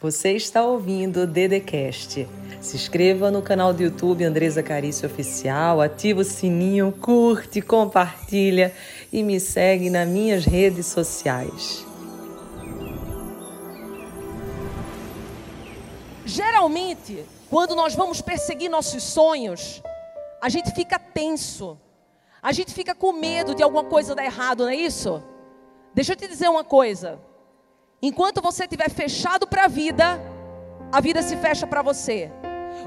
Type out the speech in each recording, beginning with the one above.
Você está ouvindo o Dedecast. Se inscreva no canal do YouTube Andresa Carício Oficial, ativa o sininho, curte, compartilha e me segue nas minhas redes sociais. Geralmente, quando nós vamos perseguir nossos sonhos, a gente fica tenso. A gente fica com medo de alguma coisa dar errado, não é isso? Deixa eu te dizer uma coisa. Enquanto você estiver fechado para a vida, a vida se fecha para você.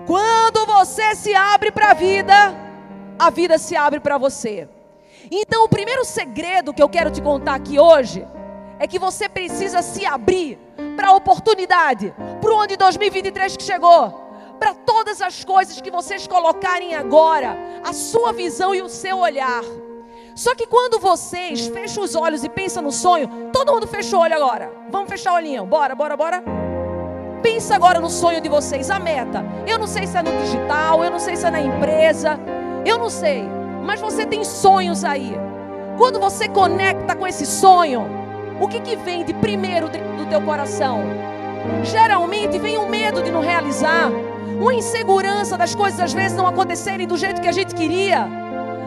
Quando você se abre para a vida, a vida se abre para você. Então, o primeiro segredo que eu quero te contar aqui hoje é que você precisa se abrir para a oportunidade, para o ano de 2023 que chegou, para todas as coisas que vocês colocarem agora, a sua visão e o seu olhar. Só que quando vocês fecham os olhos e pensam no sonho, todo mundo fecha o olho agora. Vamos fechar o olhinho. Bora, bora, bora. Pensa agora no sonho de vocês, a meta. Eu não sei se é no digital, eu não sei se é na empresa, eu não sei. Mas você tem sonhos aí. Quando você conecta com esse sonho, o que, que vem de primeiro do teu coração? Geralmente vem o medo de não realizar, uma insegurança das coisas às vezes não acontecerem do jeito que a gente queria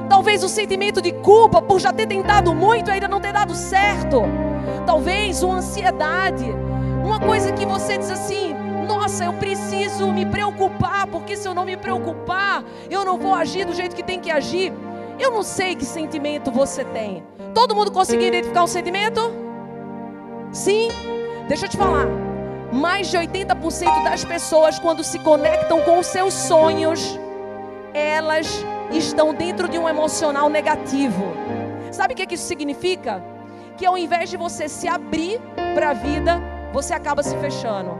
Talvez o sentimento de culpa por já ter tentado muito e ainda não ter dado certo. Talvez uma ansiedade. Uma coisa que você diz assim: nossa, eu preciso me preocupar, porque se eu não me preocupar, eu não vou agir do jeito que tem que agir. Eu não sei que sentimento você tem. Todo mundo conseguiu identificar um sentimento? Sim? Deixa eu te falar. Mais de 80% das pessoas, quando se conectam com os seus sonhos, elas estão dentro de um emocional negativo. Sabe o que isso significa? Que ao invés de você se abrir para a vida, você acaba se fechando.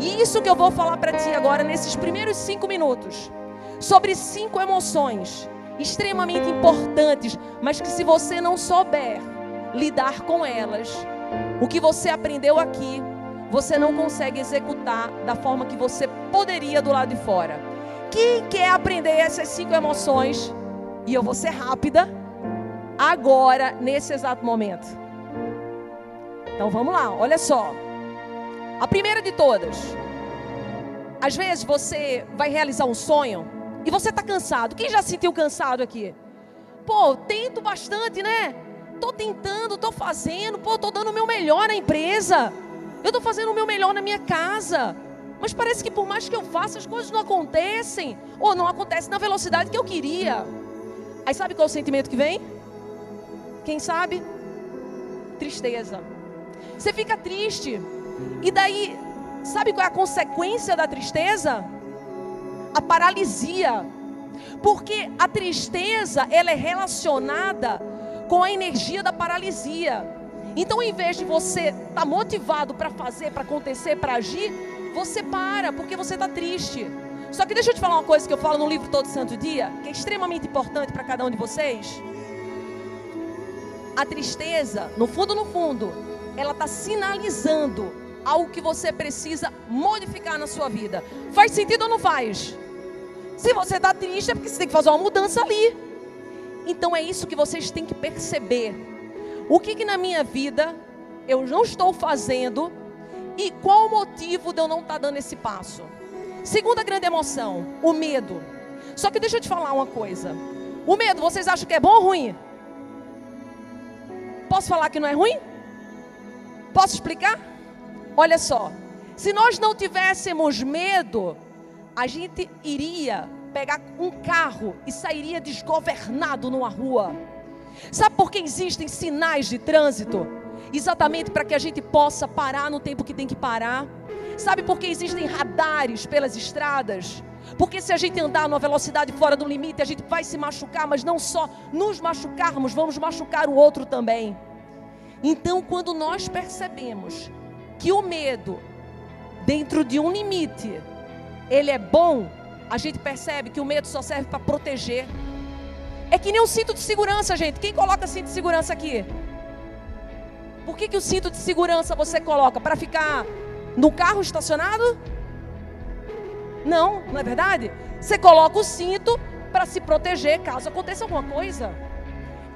E isso que eu vou falar para ti agora, nesses primeiros cinco minutos, sobre cinco emoções extremamente importantes, mas que se você não souber lidar com elas, o que você aprendeu aqui, você não consegue executar da forma que você poderia do lado de fora. Quem quer aprender essas cinco emoções? E eu vou ser rápida agora, nesse exato momento. Então vamos lá, olha só. A primeira de todas. Às vezes você vai realizar um sonho e você está cansado. Quem já se sentiu cansado aqui? Pô, tento bastante, né? Tô tentando, tô fazendo, pô, tô dando o meu melhor na empresa. Eu tô fazendo o meu melhor na minha casa. Mas parece que por mais que eu faça, as coisas não acontecem. Ou não acontecem na velocidade que eu queria. Aí sabe qual é o sentimento que vem? Quem sabe? Tristeza. Você fica triste. E daí, sabe qual é a consequência da tristeza? A paralisia. Porque a tristeza, ela é relacionada com a energia da paralisia. Então, em vez de você estar tá motivado para fazer, para acontecer, para agir, você para porque você está triste. Só que deixa eu te falar uma coisa que eu falo no livro Todo Santo Dia, que é extremamente importante para cada um de vocês. A tristeza, no fundo, no fundo, ela está sinalizando algo que você precisa modificar na sua vida. Faz sentido ou não faz? Se você está triste, é porque você tem que fazer uma mudança ali. Então é isso que vocês têm que perceber. O que, que na minha vida eu não estou fazendo e qual o motivo de eu não estar tá dando esse passo? Segunda grande emoção, o medo. Só que deixa eu te falar uma coisa. O medo, vocês acham que é bom ou ruim? Posso falar que não é ruim? Posso explicar? Olha só. Se nós não tivéssemos medo, a gente iria pegar um carro e sairia desgovernado numa rua. Sabe por que existem sinais de trânsito? Exatamente para que a gente possa parar no tempo que tem que parar. Sabe por que existem radares pelas estradas? Porque se a gente andar numa velocidade fora do limite, a gente vai se machucar, mas não só nos machucarmos, vamos machucar o outro também. Então, quando nós percebemos que o medo, dentro de um limite, ele é bom, a gente percebe que o medo só serve para proteger. É que nem um cinto de segurança, gente. Quem coloca cinto de segurança aqui? Por que, que o cinto de segurança você coloca? Para ficar no carro estacionado? Não, não é verdade? Você coloca o cinto para se proteger caso aconteça alguma coisa.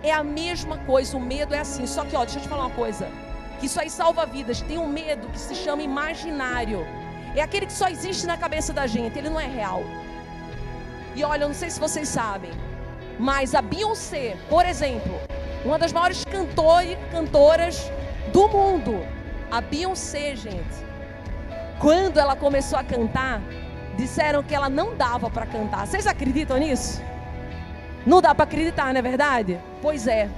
É a mesma coisa, o medo é assim. Só que, ó, deixa eu te falar uma coisa. que isso aí salva vidas. Tem um medo que se chama imaginário. É aquele que só existe na cabeça da gente, ele não é real. E olha, eu não sei se vocês sabem, mas a Beyoncé, por exemplo, uma das maiores cantoras do mundo, a Beyoncé, gente, quando ela começou a cantar, disseram que ela não dava para cantar. Vocês acreditam nisso? Não dá para acreditar, não é verdade? Pois é.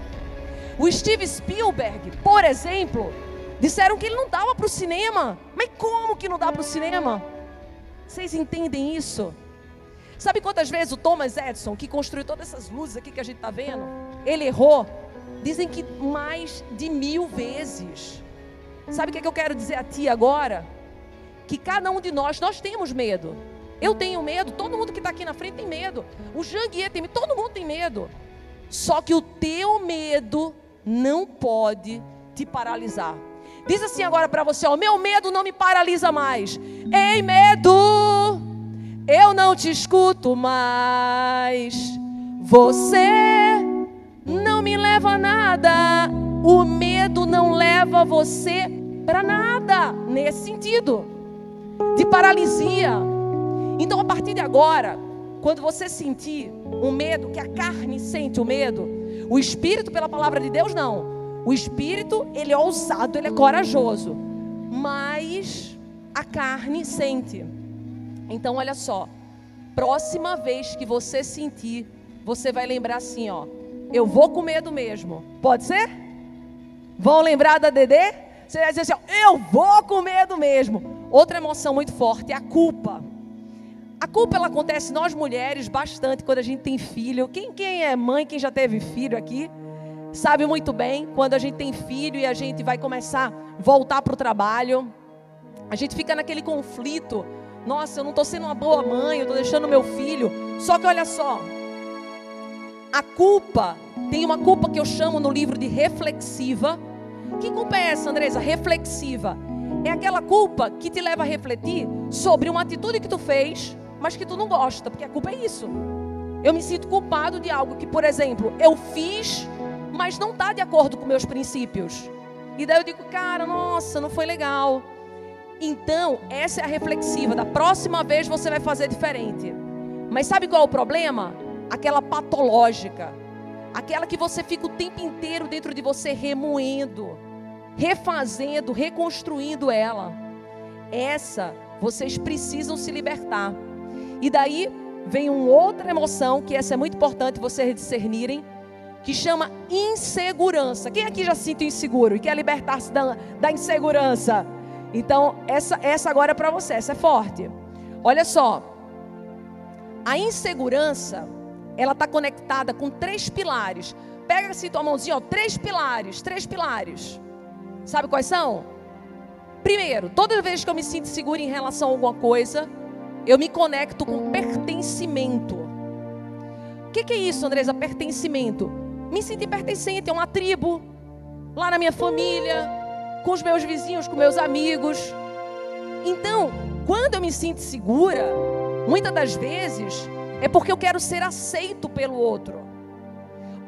O Steve Spielberg, por exemplo, disseram que ele não dava para o cinema. Mas como que não dá para o cinema? Vocês entendem isso? Sabe quantas vezes o Thomas Edison, que construiu todas essas luzes aqui que a gente está vendo, ele errou? Dizem que mais de mil vezes. Sabe o que, é que eu quero dizer a ti agora? Que cada um de nós, nós temos medo. Eu tenho medo, todo mundo que está aqui na frente tem medo. O Janguier tem medo, todo mundo tem medo. Só que o teu medo não pode te paralisar. Diz assim agora para você: o meu medo não me paralisa mais. Ei, medo, eu não te escuto mais. Você não me leva a nada. O medo não leva você para nada nesse sentido de paralisia. Então, a partir de agora, quando você sentir um medo, que a carne sente o medo, o espírito, pela palavra de Deus, não. O espírito, ele é ousado, ele é corajoso. Mas a carne sente. Então, olha só. Próxima vez que você sentir, você vai lembrar assim, ó. Eu vou com medo mesmo. Pode ser? Vão lembrar da Dedê? Você vai dizer assim, eu vou com medo mesmo. Outra emoção muito forte é a culpa. A culpa ela acontece nós mulheres bastante quando a gente tem filho. Quem, quem é mãe, quem já teve filho aqui, sabe muito bem quando a gente tem filho e a gente vai começar a voltar para o trabalho. A gente fica naquele conflito. Nossa, eu não estou sendo uma boa mãe, eu estou deixando meu filho. Só que olha só, a culpa, tem uma culpa que eu chamo no livro de reflexiva. Que culpa é essa, Andresa? Reflexiva. É aquela culpa que te leva a refletir sobre uma atitude que tu fez mas que tu não gosta, porque a culpa é isso. Eu me sinto culpado de algo que, por exemplo, eu fiz, mas não está de acordo com meus princípios. E daí eu digo, cara, nossa, não foi legal. Então, essa é a reflexiva. Da próxima vez você vai fazer diferente. Mas sabe qual é o problema? Aquela patológica. Aquela que você fica o tempo inteiro dentro de você remoendo, refazendo, reconstruindo ela. Essa vocês precisam se libertar. E daí vem uma outra emoção, que essa é muito importante vocês discernirem, que chama insegurança. Quem aqui já se sente inseguro e quer libertar-se da, da insegurança? Então, essa, essa agora é para você, essa é forte. Olha só, a insegurança, ela está conectada com três pilares. Pega assim tua mãozinha, ó, três pilares, três pilares. Sabe quais são? Primeiro, toda vez que eu me sinto seguro em relação a alguma coisa, eu me conecto com pertencimento. O que, que, é isso, Andresa? Pertencimento. Me sentir pertencente a uma tribo, lá na minha família, com os meus vizinhos, com meus amigos. Então, quando eu me sinto segura, muitas das vezes é porque eu quero ser aceito pelo outro.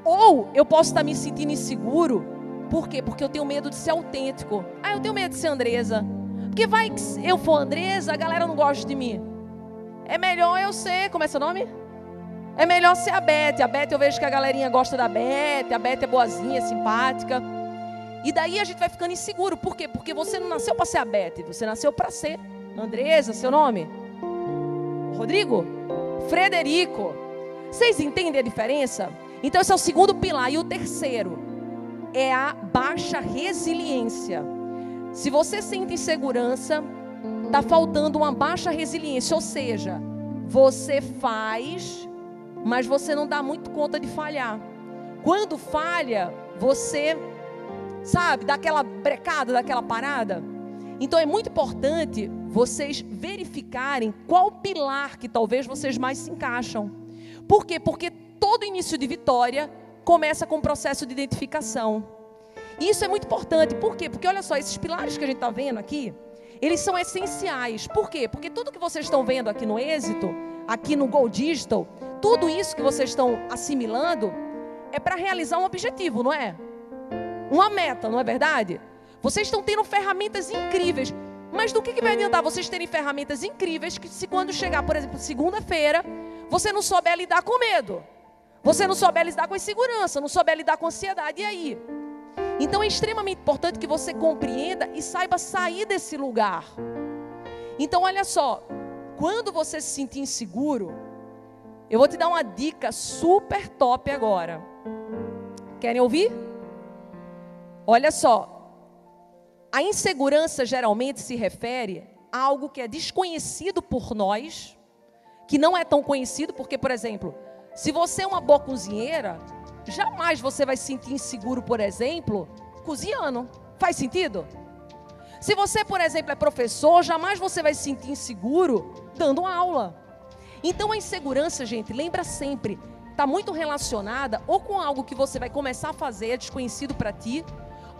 Ou eu posso estar me sentindo inseguro, por quê? Porque eu tenho medo de ser autêntico. Ah, eu tenho medo de ser Andresa. Porque vai que eu for Andresa, a galera não gosta de mim. É melhor eu ser, como é seu nome? É melhor ser a Beth. A Beth eu vejo que a galerinha gosta da Beth, a Beth é boazinha, simpática. E daí a gente vai ficando inseguro. Por quê? Porque você não nasceu para ser a Beth, você nasceu para ser Andresa, seu nome? Rodrigo? Frederico. Vocês entendem a diferença? Então esse é o segundo pilar. E o terceiro é a baixa resiliência. Se você sente insegurança, está faltando uma baixa resiliência, ou seja, você faz, mas você não dá muito conta de falhar. Quando falha, você, sabe, dá aquela brecada, daquela parada. Então é muito importante vocês verificarem qual pilar que talvez vocês mais se encaixam. Por quê? Porque todo início de vitória começa com um processo de identificação. E isso é muito importante. Por quê? Porque olha só, esses pilares que a gente está vendo aqui, eles são essenciais. Por quê? Porque tudo que vocês estão vendo aqui no êxito, aqui no Gold Digital, tudo isso que vocês estão assimilando é para realizar um objetivo, não é? Uma meta, não é verdade? Vocês estão tendo ferramentas incríveis. Mas do que, que vai adiantar vocês terem ferramentas incríveis que se quando chegar, por exemplo, segunda-feira, você não souber lidar com medo? Você não souber lidar com insegurança, não souber lidar com ansiedade, e aí? Então é extremamente importante que você compreenda e saiba sair desse lugar. Então olha só, quando você se sentir inseguro, eu vou te dar uma dica super top agora. Querem ouvir? Olha só. A insegurança geralmente se refere a algo que é desconhecido por nós, que não é tão conhecido, porque, por exemplo, se você é uma boa cozinheira, jamais você vai se sentir inseguro, por exemplo, cozinhando. Faz sentido? Se você, por exemplo, é professor, jamais você vai se sentir inseguro dando aula. Então a insegurança, gente, lembra sempre, está muito relacionada ou com algo que você vai começar a fazer desconhecido para ti,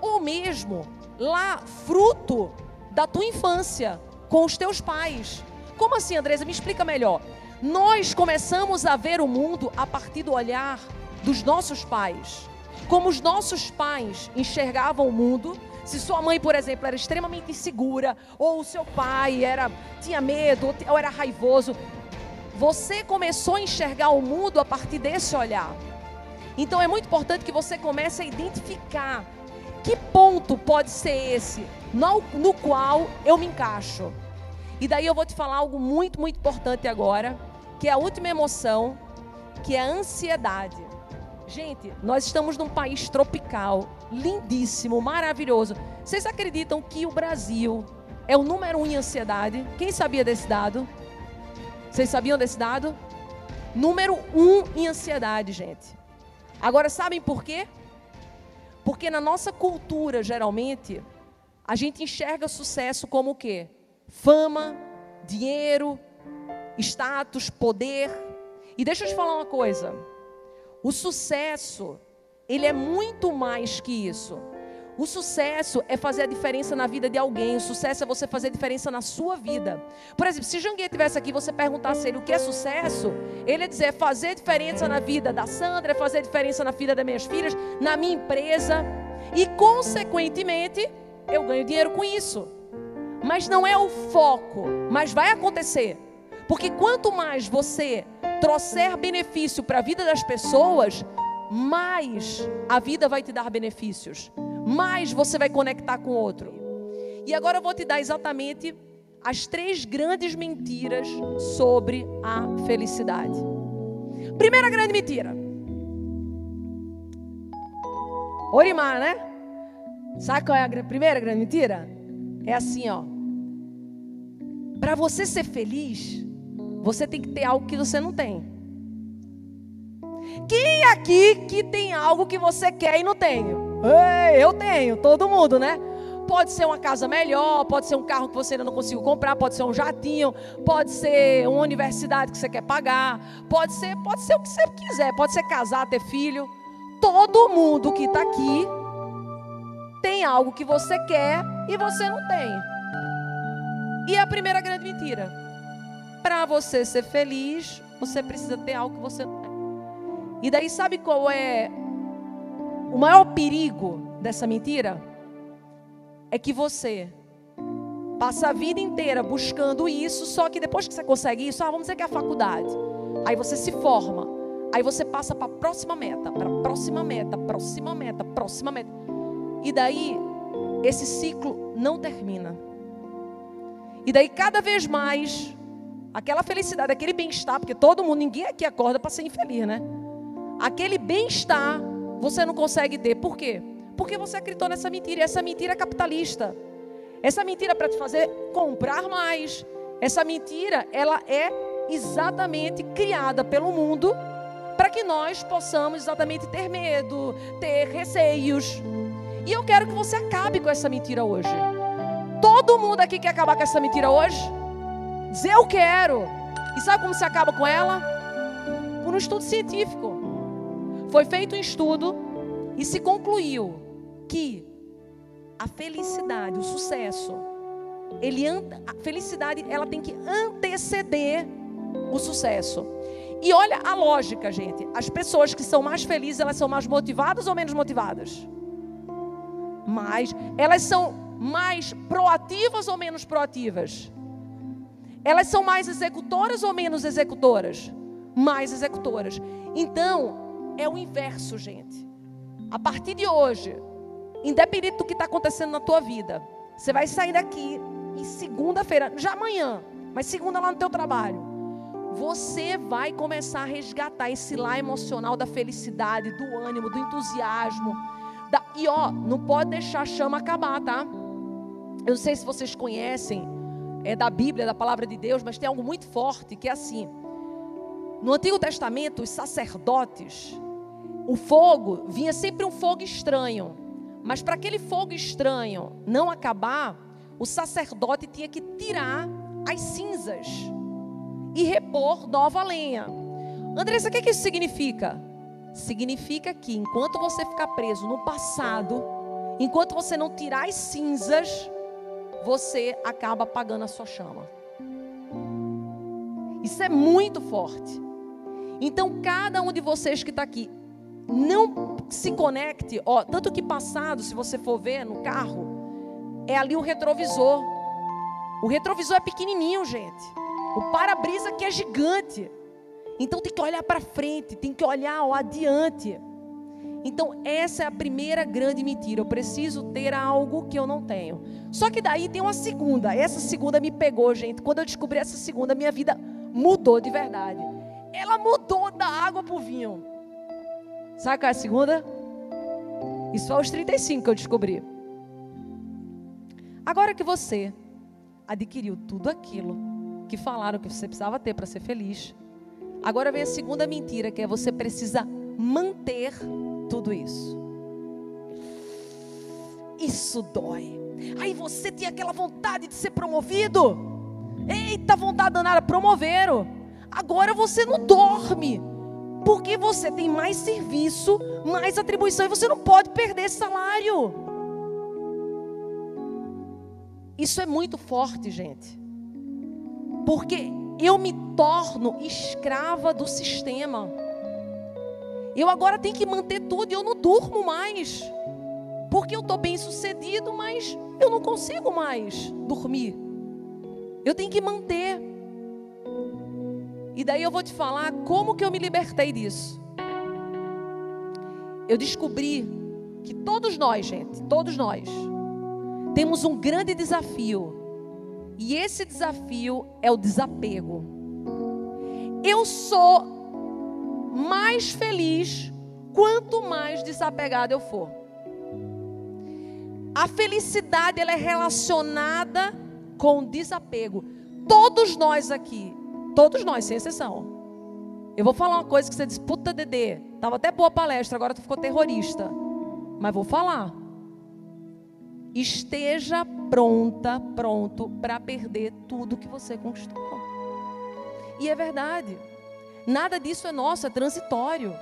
ou mesmo lá fruto da tua infância com os teus pais. Como assim, Andresa? Me explica melhor. Nós começamos a ver o mundo a partir do olhar dos nossos pais. Como os nossos pais enxergavam o mundo, se sua mãe, por exemplo, era extremamente insegura, ou o seu pai era tinha medo, ou era raivoso, você começou a enxergar o mundo a partir desse olhar. Então é muito importante que você comece a identificar que ponto pode ser esse no, no qual eu me encaixo. E daí eu vou te falar algo muito, muito importante agora, que é a última emoção, que é a ansiedade. Gente, nós estamos num país tropical, lindíssimo, maravilhoso. Vocês acreditam que o Brasil é o número um em ansiedade? Quem sabia desse dado? Vocês sabiam desse dado? Número um em ansiedade, gente. Agora, sabem por quê? Porque na nossa cultura, geralmente, a gente enxerga sucesso como o quê? Fama, dinheiro, status, poder. E deixa eu te falar uma coisa. O sucesso, ele é muito mais que isso. O sucesso é fazer a diferença na vida de alguém. O sucesso é você fazer a diferença na sua vida. Por exemplo, se Janguê estivesse aqui você perguntasse ele o que é sucesso, ele ia dizer é fazer diferença na vida da Sandra, é fazer diferença na vida das minhas filhas, na minha empresa. E, consequentemente, eu ganho dinheiro com isso. Mas não é o foco. Mas vai acontecer. Porque quanto mais você trouxer benefício para a vida das pessoas, mais a vida vai te dar benefícios, mais você vai conectar com o outro. E agora eu vou te dar exatamente as três grandes mentiras sobre a felicidade. Primeira grande mentira. Orimar, né? Sabe qual é a primeira grande mentira? É assim, ó. Para você ser feliz, você tem que ter algo que você não tem. Quem aqui que tem algo que você quer e não tem? Eu tenho, todo mundo, né? Pode ser uma casa melhor, pode ser um carro que você ainda não conseguiu comprar, pode ser um jatinho, pode ser uma universidade que você quer pagar, pode ser, pode ser o que você quiser, pode ser casar, ter filho. Todo mundo que está aqui tem algo que você quer e você não tem. E a primeira grande mentira para você ser feliz, você precisa ter algo que você não tem. E daí sabe qual é o maior perigo dessa mentira? É que você passa a vida inteira buscando isso, só que depois que você consegue isso, ah, vamos dizer que é a faculdade. Aí você se forma. Aí você passa para a próxima meta, para a próxima meta, próxima meta, próxima meta. E daí esse ciclo não termina. E daí cada vez mais Aquela felicidade, aquele bem-estar, porque todo mundo, ninguém aqui acorda para ser infeliz, né? Aquele bem-estar você não consegue ter. Por quê? Porque você acreditou nessa mentira. E essa mentira é capitalista. Essa mentira é para te fazer comprar mais. Essa mentira, ela é exatamente criada pelo mundo para que nós possamos exatamente ter medo, ter receios. E eu quero que você acabe com essa mentira hoje. Todo mundo aqui quer acabar com essa mentira hoje? Diz eu quero. E sabe como se acaba com ela? Por um estudo científico. Foi feito um estudo e se concluiu que a felicidade, o sucesso, ele a felicidade ela tem que anteceder o sucesso. E olha a lógica, gente. As pessoas que são mais felizes, elas são mais motivadas ou menos motivadas? mais. Elas são mais proativas ou menos proativas? Elas são mais executoras ou menos executoras? Mais executoras. Então, é o inverso, gente. A partir de hoje, independente do que está acontecendo na tua vida, você vai sair daqui e segunda-feira, já amanhã, mas segunda lá no teu trabalho, você vai começar a resgatar esse lá emocional da felicidade, do ânimo, do entusiasmo. Da... E ó, não pode deixar a chama acabar, tá? Eu não sei se vocês conhecem, é da Bíblia, da palavra de Deus, mas tem algo muito forte que é assim. No Antigo Testamento, os sacerdotes, o fogo vinha sempre um fogo estranho. Mas para aquele fogo estranho não acabar, o sacerdote tinha que tirar as cinzas e repor nova lenha. Andressa, o que, é que isso significa? Significa que enquanto você ficar preso no passado, enquanto você não tirar as cinzas, você acaba apagando a sua chama. Isso é muito forte. Então, cada um de vocês que está aqui, não se conecte, ó, tanto que passado, se você for ver no carro, é ali o retrovisor. O retrovisor é pequenininho, gente. O para-brisa aqui é gigante. Então tem que olhar para frente, tem que olhar ó, adiante. Então, essa é a primeira grande mentira. Eu preciso ter algo que eu não tenho. Só que daí tem uma segunda. Essa segunda me pegou, gente. Quando eu descobri essa segunda, minha vida mudou de verdade. Ela mudou da água para o vinho. Sabe qual é a segunda? Isso aos 35 que eu descobri. Agora que você adquiriu tudo aquilo que falaram que você precisava ter para ser feliz, agora vem a segunda mentira, que é você precisa manter tudo isso. Isso dói. Aí você tem aquela vontade de ser promovido. Eita, vontade danada, promoveram. Agora você não dorme. Porque você tem mais serviço, mais atribuição e você não pode perder salário. Isso é muito forte, gente. Porque eu me torno escrava do sistema. Eu agora tenho que manter tudo e eu não durmo mais. Porque eu estou bem sucedido, mas eu não consigo mais dormir. Eu tenho que manter. E daí eu vou te falar como que eu me libertei disso. Eu descobri que todos nós, gente, todos nós, temos um grande desafio. E esse desafio é o desapego. Eu sou mais feliz quanto mais desapegado eu for. A felicidade ela é relacionada com desapego. Todos nós aqui, todos nós, sem exceção. Eu vou falar uma coisa que você diz, puta Dedê, tava até boa palestra, agora tu ficou terrorista. Mas vou falar. Esteja pronta, pronto para perder tudo que você conquistou. E é verdade. Nada disso é nosso, é transitório.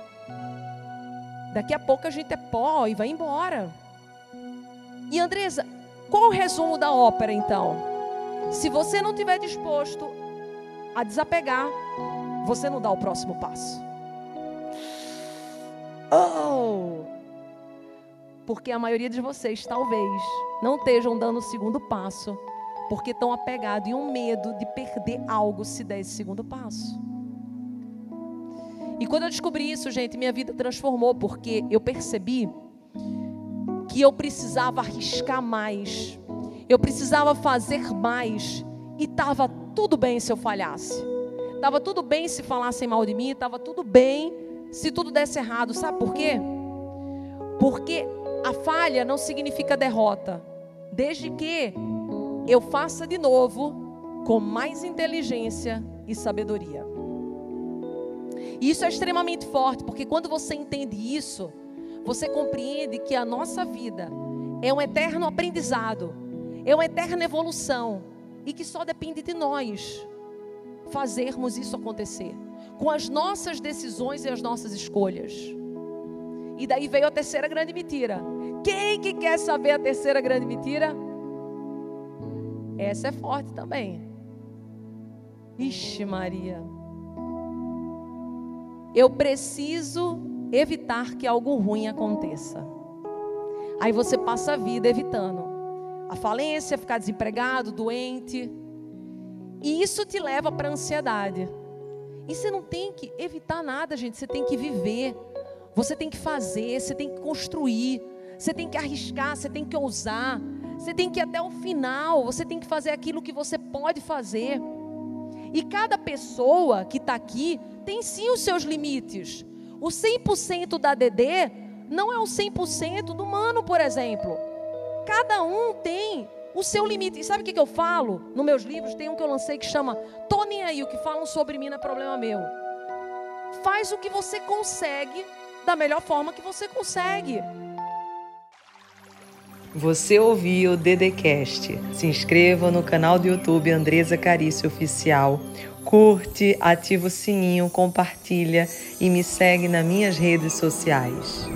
Daqui a pouco a gente é pó e vai embora. E Andresa, qual o resumo da ópera então? Se você não estiver disposto a desapegar, você não dá o próximo passo. Oh! Porque a maioria de vocês talvez não estejam dando o segundo passo, porque estão apegados em um medo de perder algo se der esse segundo passo. E quando eu descobri isso, gente, minha vida transformou, porque eu percebi que eu precisava arriscar mais, eu precisava fazer mais, e estava tudo bem se eu falhasse, estava tudo bem se falassem mal de mim, estava tudo bem se tudo desse errado, sabe por quê? Porque a falha não significa derrota, desde que eu faça de novo com mais inteligência e sabedoria. E isso é extremamente forte, porque quando você entende isso, você compreende que a nossa vida é um eterno aprendizado, é uma eterna evolução, e que só depende de nós fazermos isso acontecer, com as nossas decisões e as nossas escolhas. E daí veio a terceira grande mentira. Quem que quer saber a terceira grande mentira? Essa é forte também. Ixi, Maria eu preciso evitar que algo ruim aconteça. Aí você passa a vida evitando a falência, ficar desempregado, doente. E isso te leva para a ansiedade. E você não tem que evitar nada, gente. Você tem que viver. Você tem que fazer, você tem que construir. Você tem que arriscar, você tem que ousar. Você tem que ir até o final. Você tem que fazer aquilo que você pode fazer. E cada pessoa que está aqui tem sim os seus limites. O 100% da DD não é o 100% do humano, por exemplo. Cada um tem o seu limite. E sabe o que, eu falo? Nos meus livros tem um que eu lancei que chama Tô nem aí, o que falam sobre mim não é problema meu. Faz o que você consegue da melhor forma que você consegue. Você ouviu o Dedecast. Se inscreva no canal do YouTube Andresa Carício Oficial. Curte, ativa o sininho, compartilha e me segue nas minhas redes sociais.